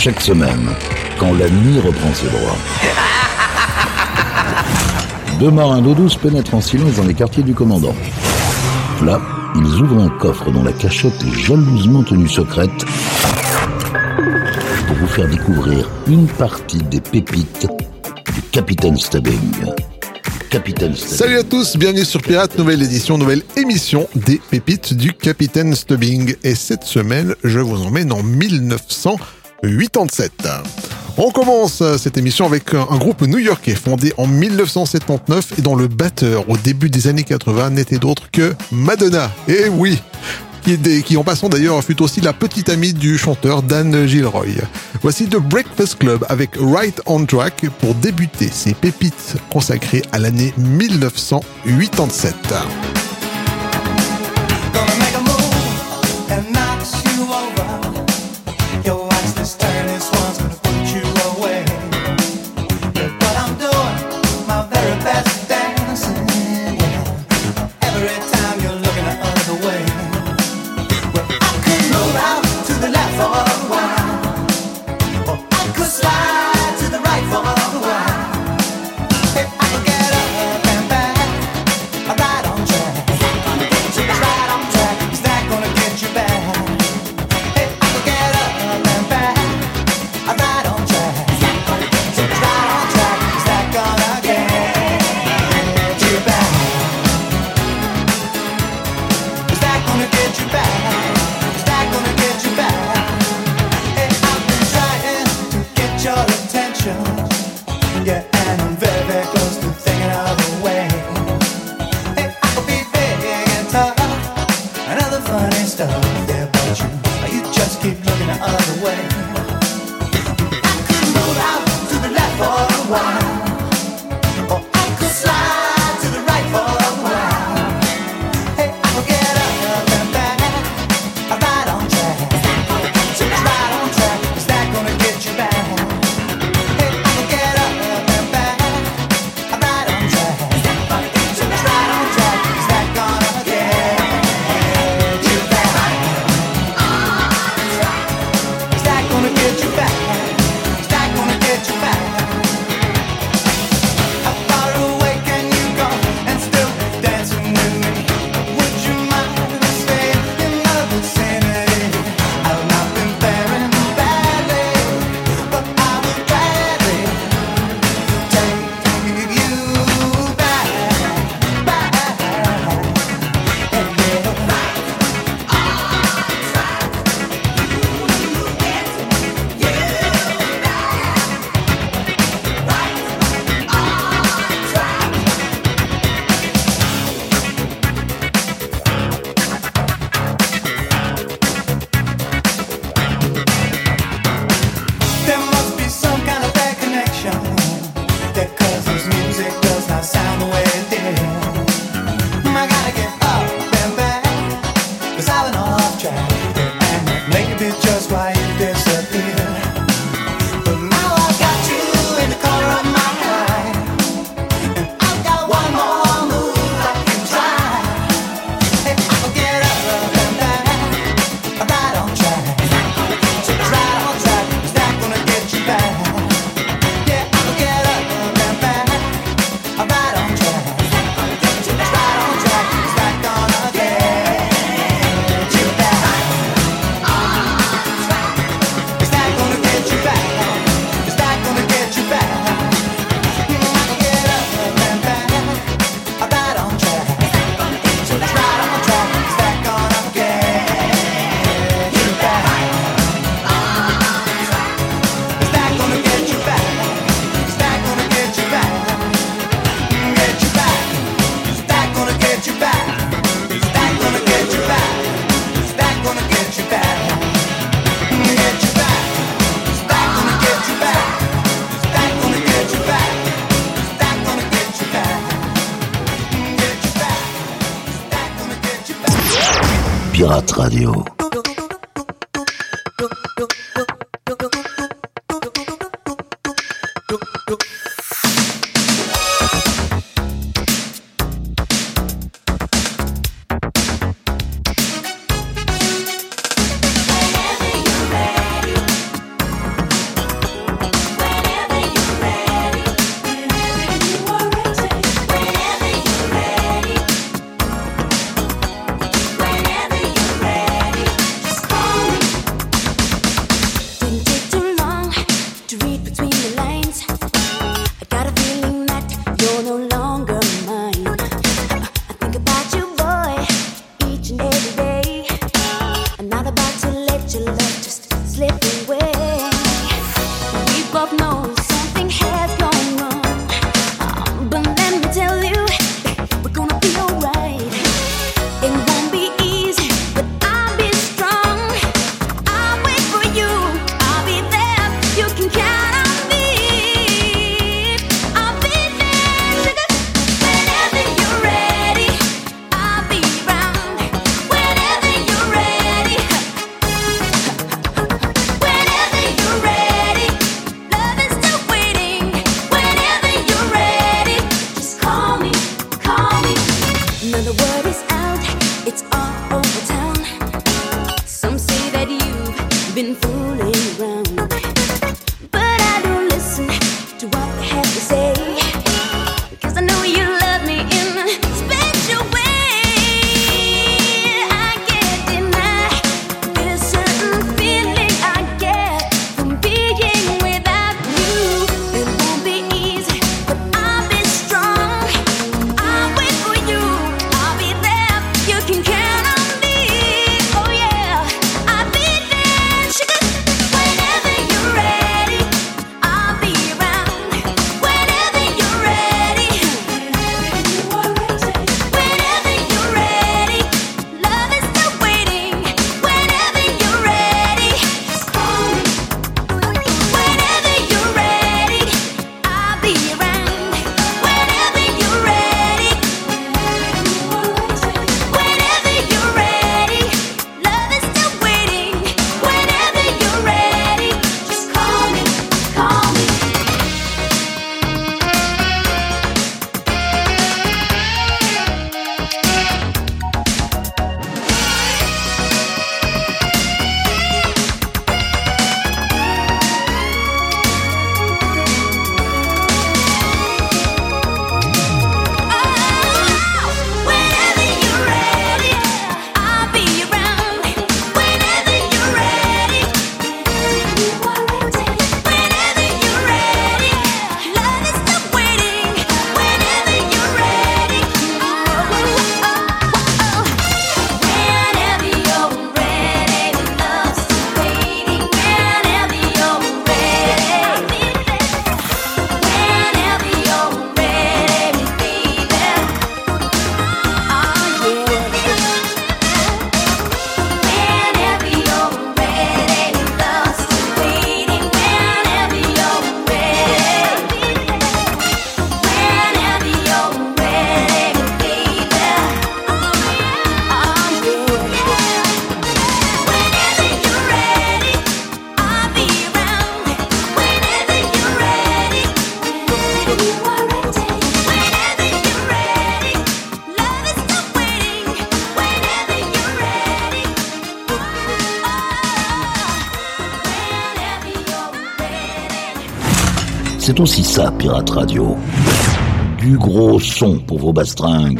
Chaque semaine, quand la nuit reprend ses droits. Deux marins d'eau douce pénètrent en silence dans les quartiers du commandant. Là, ils ouvrent un coffre dont la cachette est jalousement tenue secrète pour vous faire découvrir une partie des pépites du Capitaine Stubbing. Capitaine Stubbing. Salut à tous, bienvenue sur Pirate, nouvelle édition, nouvelle émission des pépites du Capitaine Stubbing. Et cette semaine, je vous emmène en 1987. On commence cette émission avec un groupe new-yorkais fondé en 1979 et dont le batteur au début des années 80 n'était d'autre que Madonna. Et oui, qui, en passant d'ailleurs fut aussi la petite amie du chanteur Dan Gilroy. Voici The Breakfast Club avec Right on Track pour débuter ces pépites consacrées à l'année 1987. C'est aussi ça, Pirate Radio. Du gros son pour vos bastringues.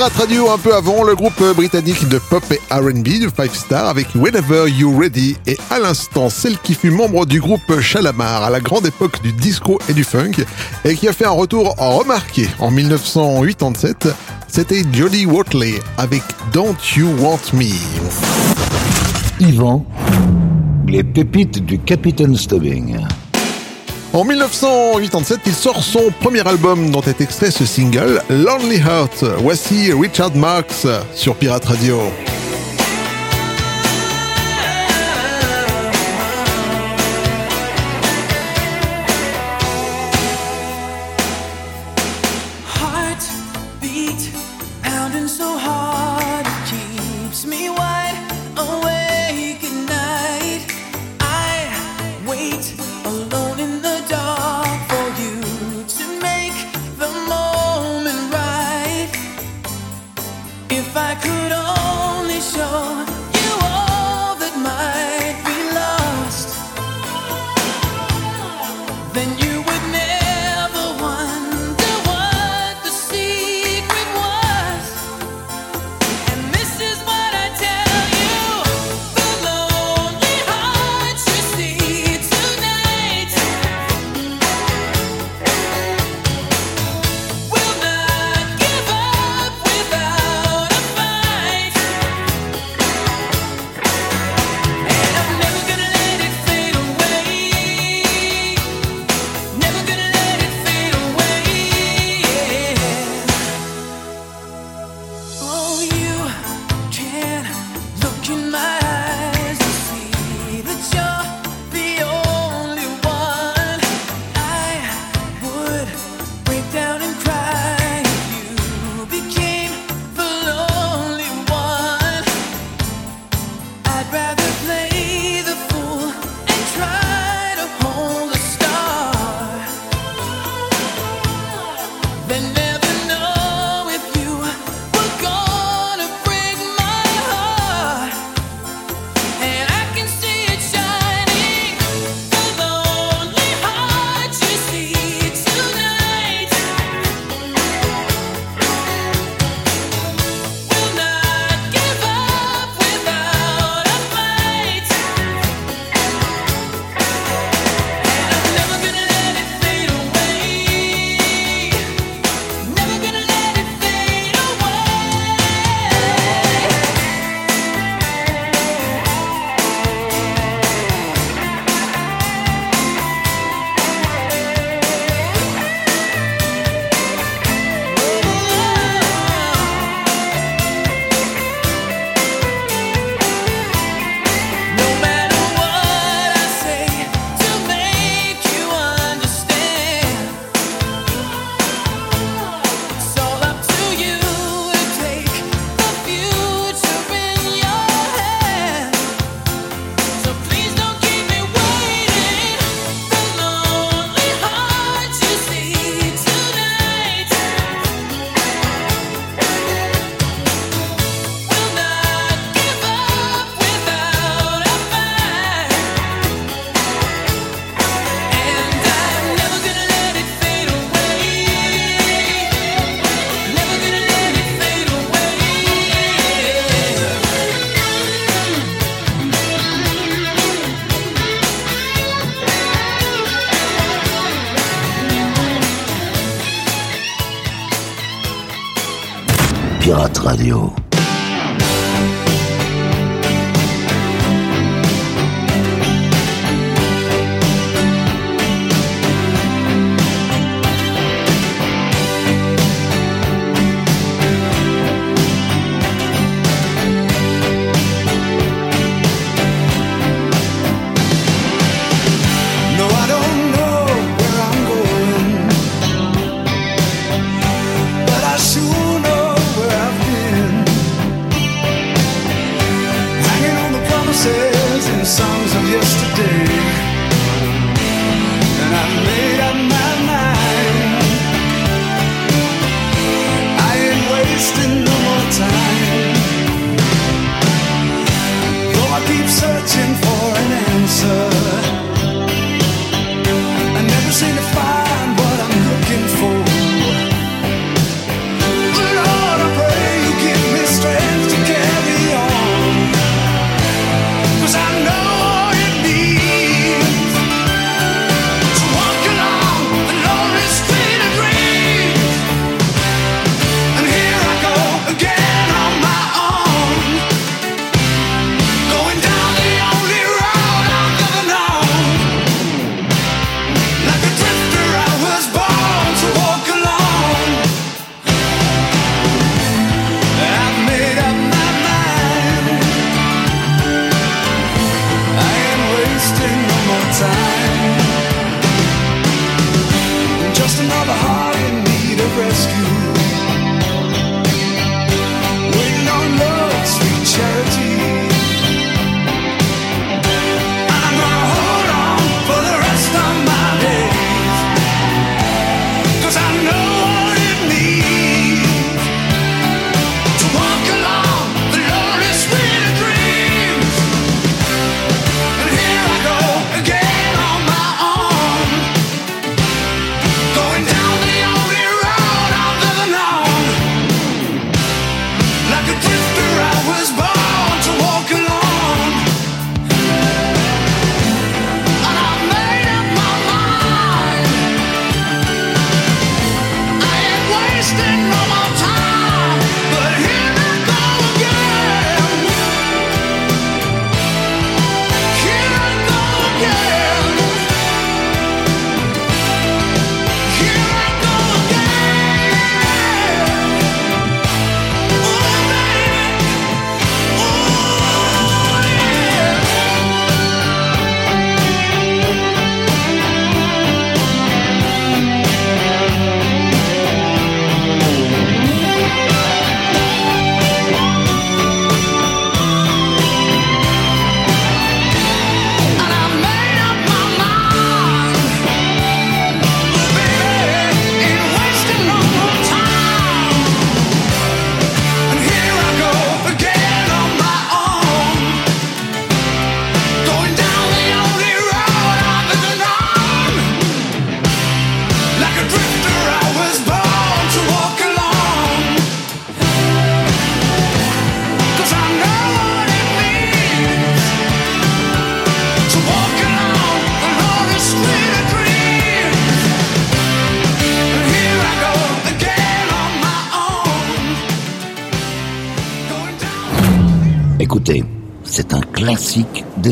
Radio un peu avant, le groupe britannique de pop et R&B de Five Star avec Whenever You Ready et à l'instant celle qui fut membre du groupe Chalamar à la grande époque du disco et du funk et qui a fait un retour remarqué en 1987, c'était Jodie Watley avec Don't You Want Me. Yvan, les pépites du Capitaine Stubbing. En 1987, il sort son premier album dont est extrait ce single, Lonely Heart. Voici Richard Marx sur Pirate Radio. Radio.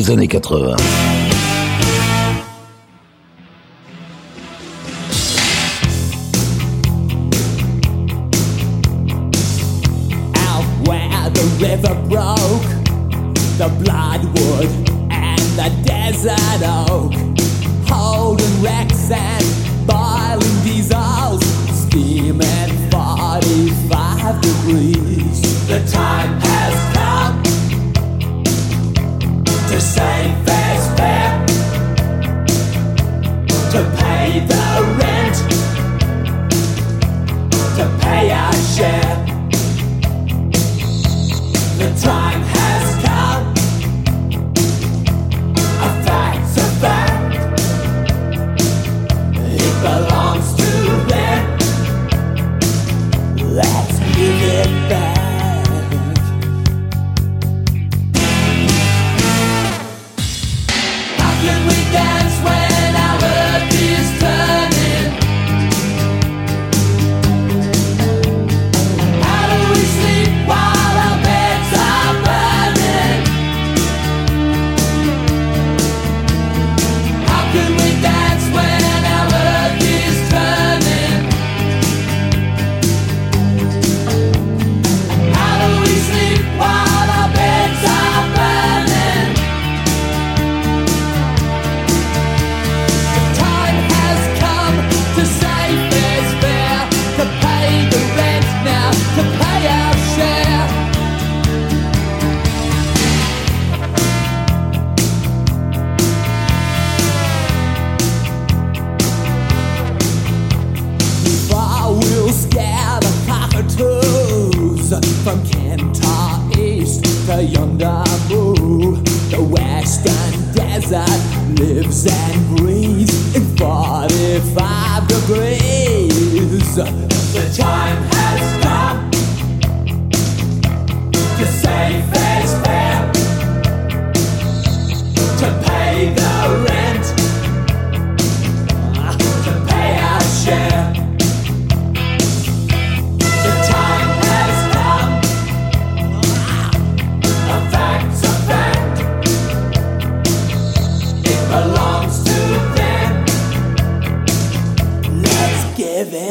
années 80.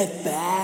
Get back.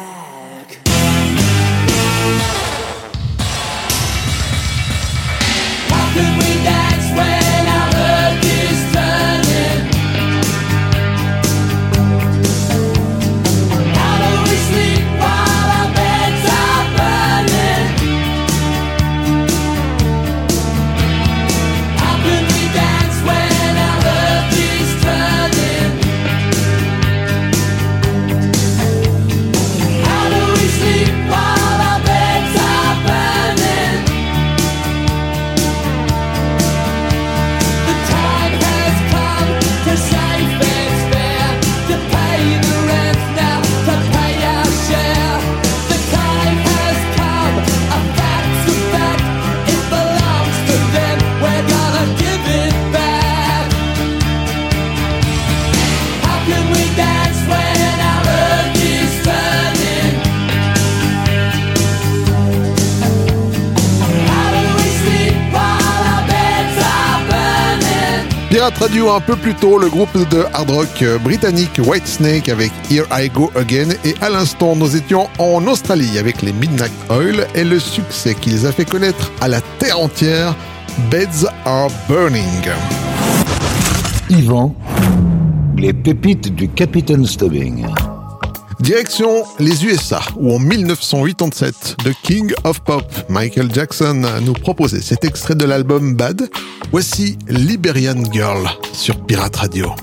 Radio un peu plus tôt, le groupe de hard rock euh, britannique Whitesnake avec Here I Go Again et à l'instant nous étions en Australie avec les Midnight Oil et le succès qu'ils a fait connaître à la terre entière, Beds Are Burning. Yvan, les pépites du Capitaine Stubbing. Direction les USA, où en 1987, The King of Pop, Michael Jackson, nous proposait cet extrait de l'album Bad. Voici Liberian Girl sur Pirate Radio.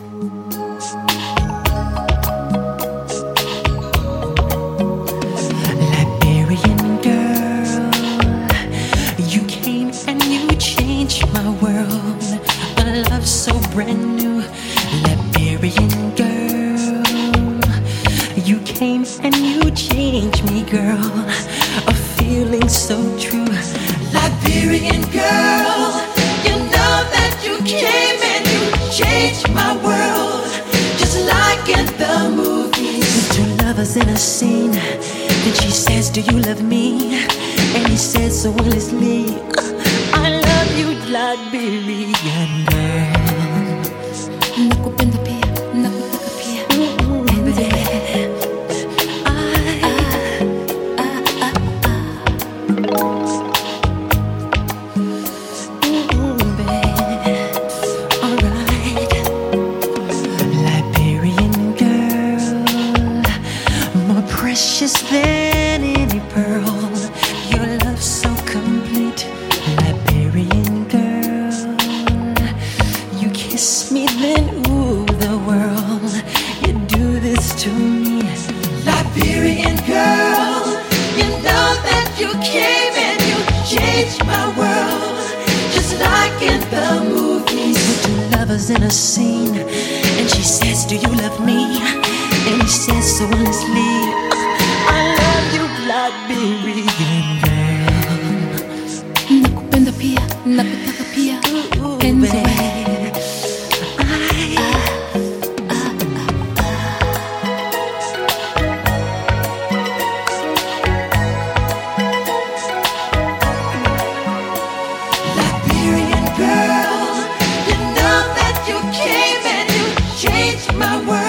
my word.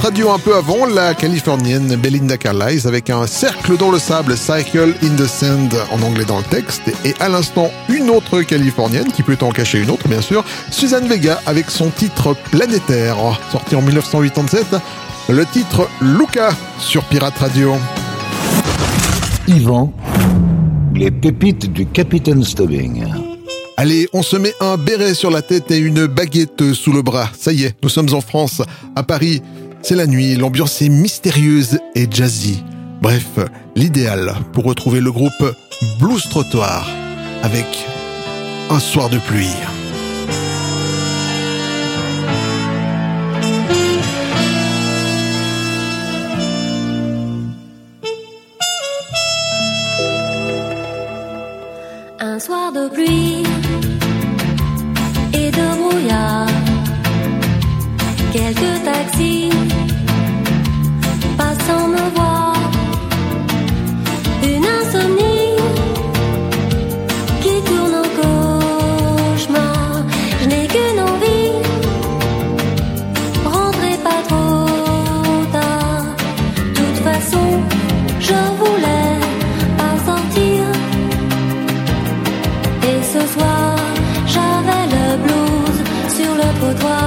Radio un peu avant, la californienne Belinda Carlisle avec un cercle dans le sable, Cycle in the Sand en anglais dans le texte, et à l'instant une autre californienne, qui peut en cacher une autre bien sûr, Suzanne Vega avec son titre Planétaire, sorti en 1987, le titre Luca sur Pirate Radio. Yvan, les pépites du Capitaine Stubbing. Allez, on se met un béret sur la tête et une baguette sous le bras. Ça y est, nous sommes en France, à Paris. C'est la nuit, l'ambiance est mystérieuse et jazzy. Bref, l'idéal pour retrouver le groupe Blues Trottoir avec un soir de pluie. Un soir de pluie. toi,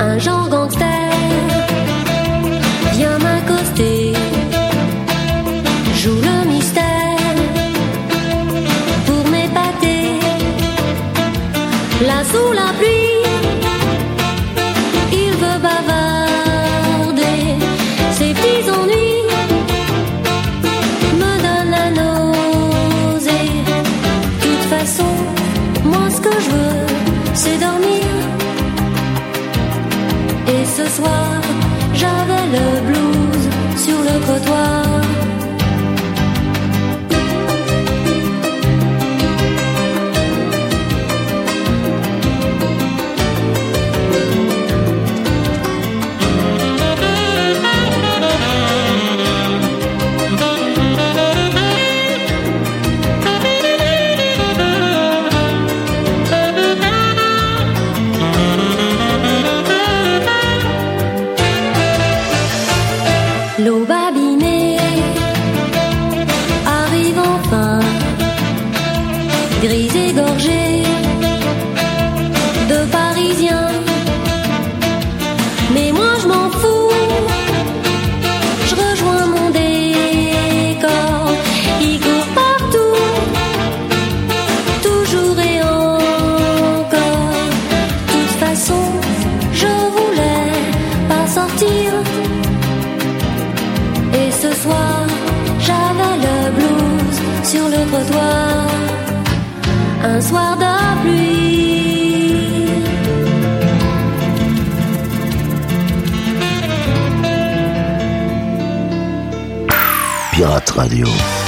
un genre gangster. Pirate Radio.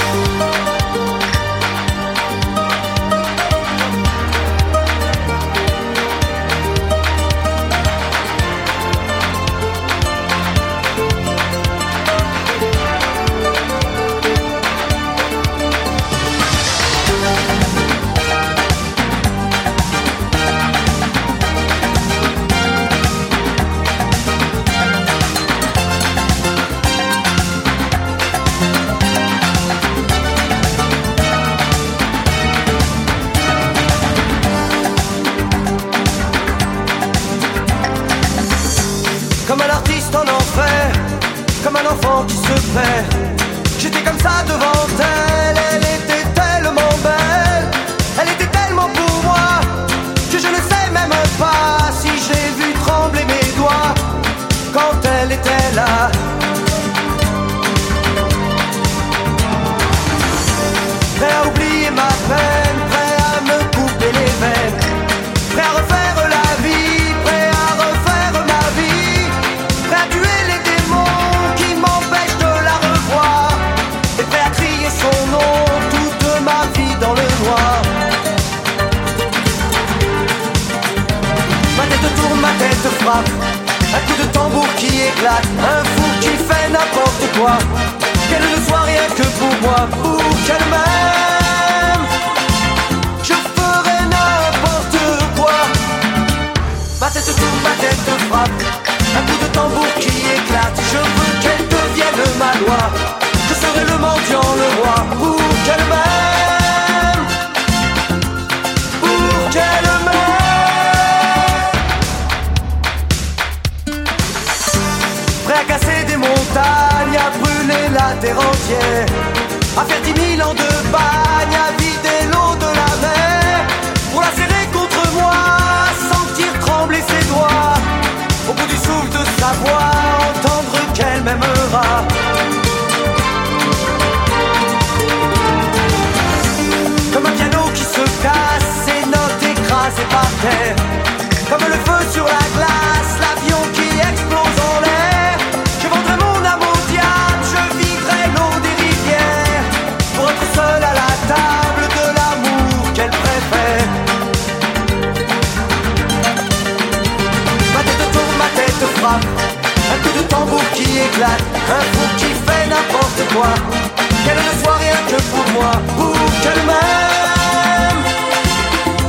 qu'elle ne soit rien que pour moi, pour qu'elle m'aime.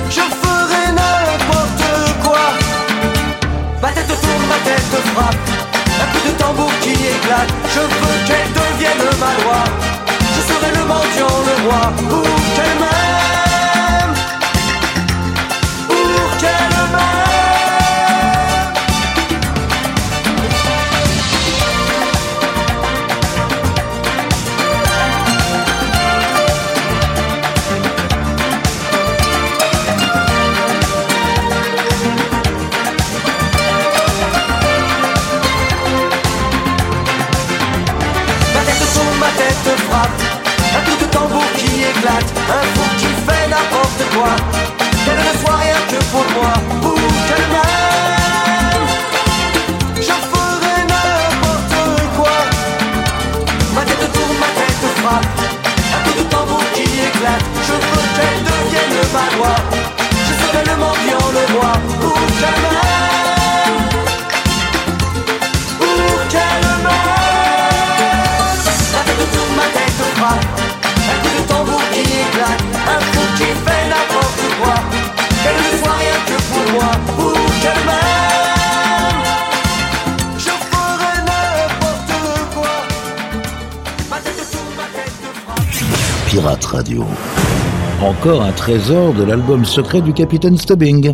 Je ferai n'importe quoi. Ma tête tourne, ma tête frappe, un coup de tambour qui éclate. Je veux qu'elle devienne ma loi. Je serai le mendiant, le roi, pour qu'elle m'aime. heart. Encore un trésor de l'album secret du capitaine Stubbing.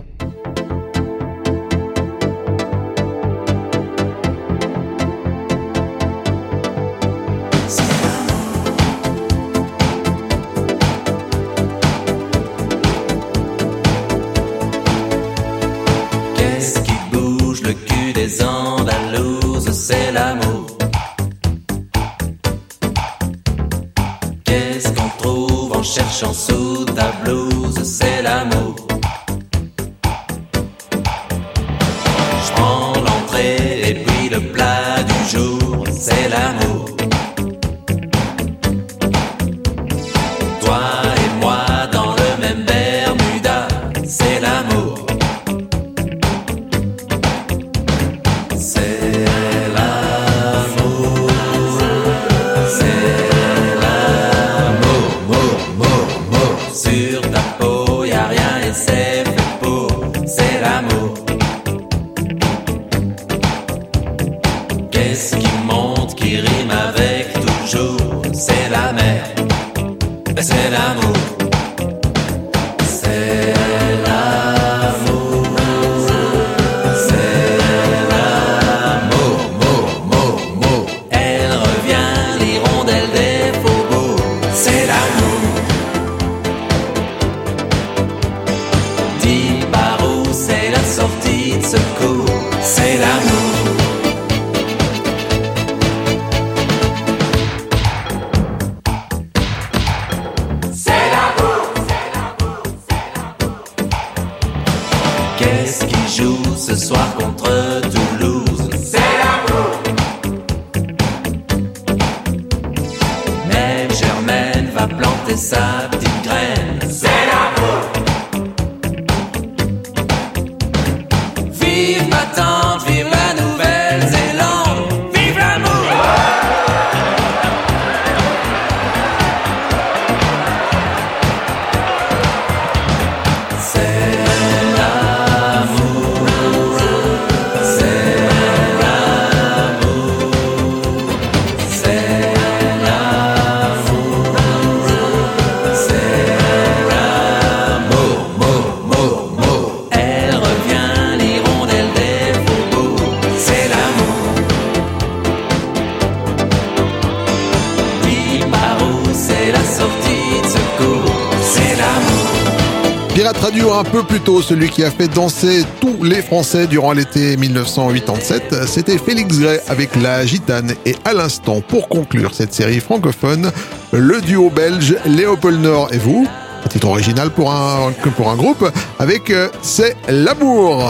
plutôt celui qui a fait danser tous les Français durant l'été 1987, c'était Félix Gray avec La Gitane et à l'instant, pour conclure cette série francophone, le duo belge Léopold Nord et vous, un titre original pour un, pour un groupe, avec euh, C'est l'amour.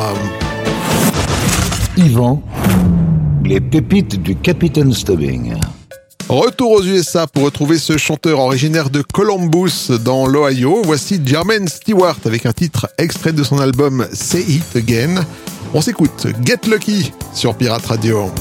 Yvan, les pépites du Capitaine Stubbing. Retour aux USA pour retrouver ce chanteur originaire de Columbus dans l'Ohio. Voici Jermaine Stewart avec un titre extrait de son album Say It Again. On s'écoute Get Lucky sur Pirate Radio.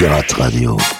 Pirate Radio.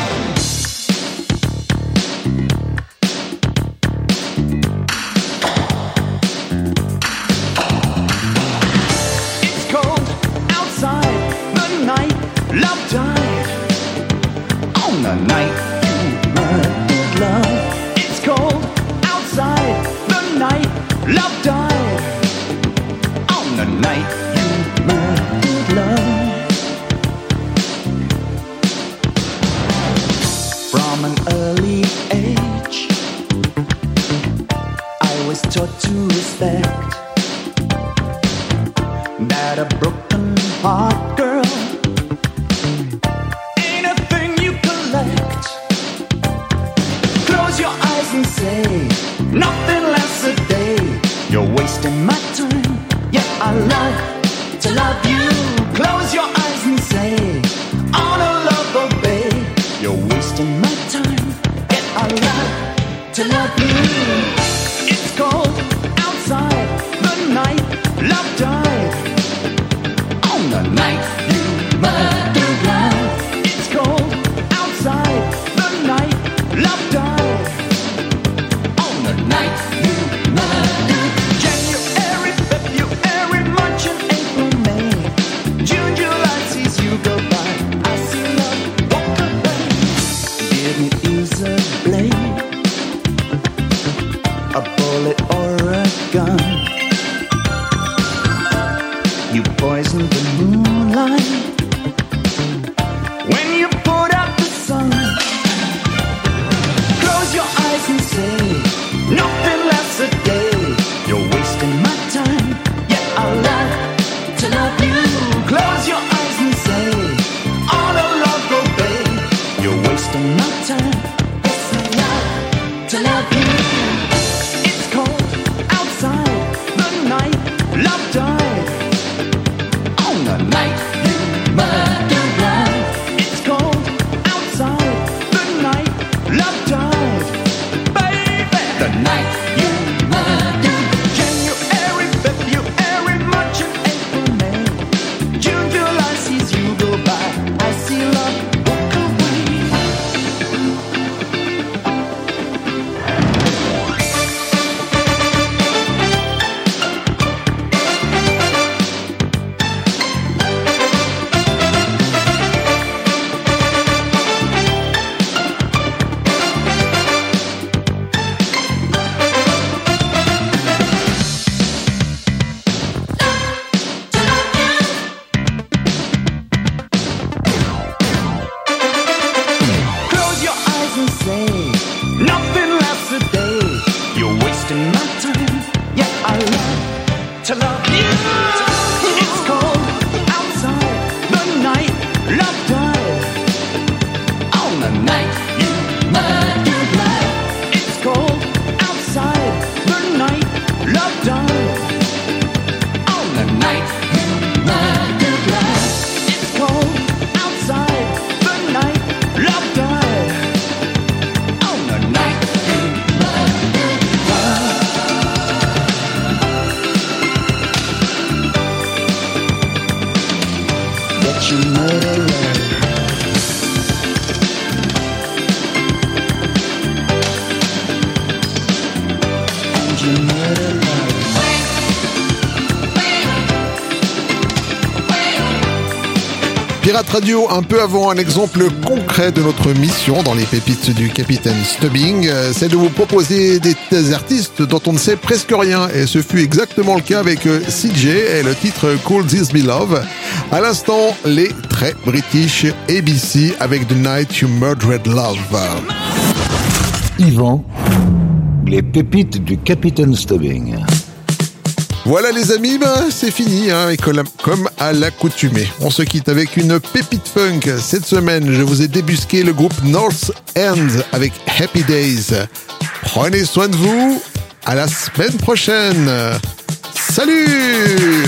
Radio un peu avant, un exemple concret de notre mission dans les pépites du capitaine Stubbing, euh, c'est de vous proposer des artistes dont on ne sait presque rien. Et ce fut exactement le cas avec euh, CJ et le titre Cool This Be Love. À l'instant, les très british ABC avec The Night You Murdered Love. Yvan, les pépites du capitaine Stubbing. Voilà les amis, ben, c'est fini, hein, et comme à l'accoutumée. On se quitte avec une pépite funk. Cette semaine, je vous ai débusqué le groupe North End avec Happy Days. Prenez soin de vous, à la semaine prochaine. Salut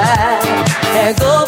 날. 해고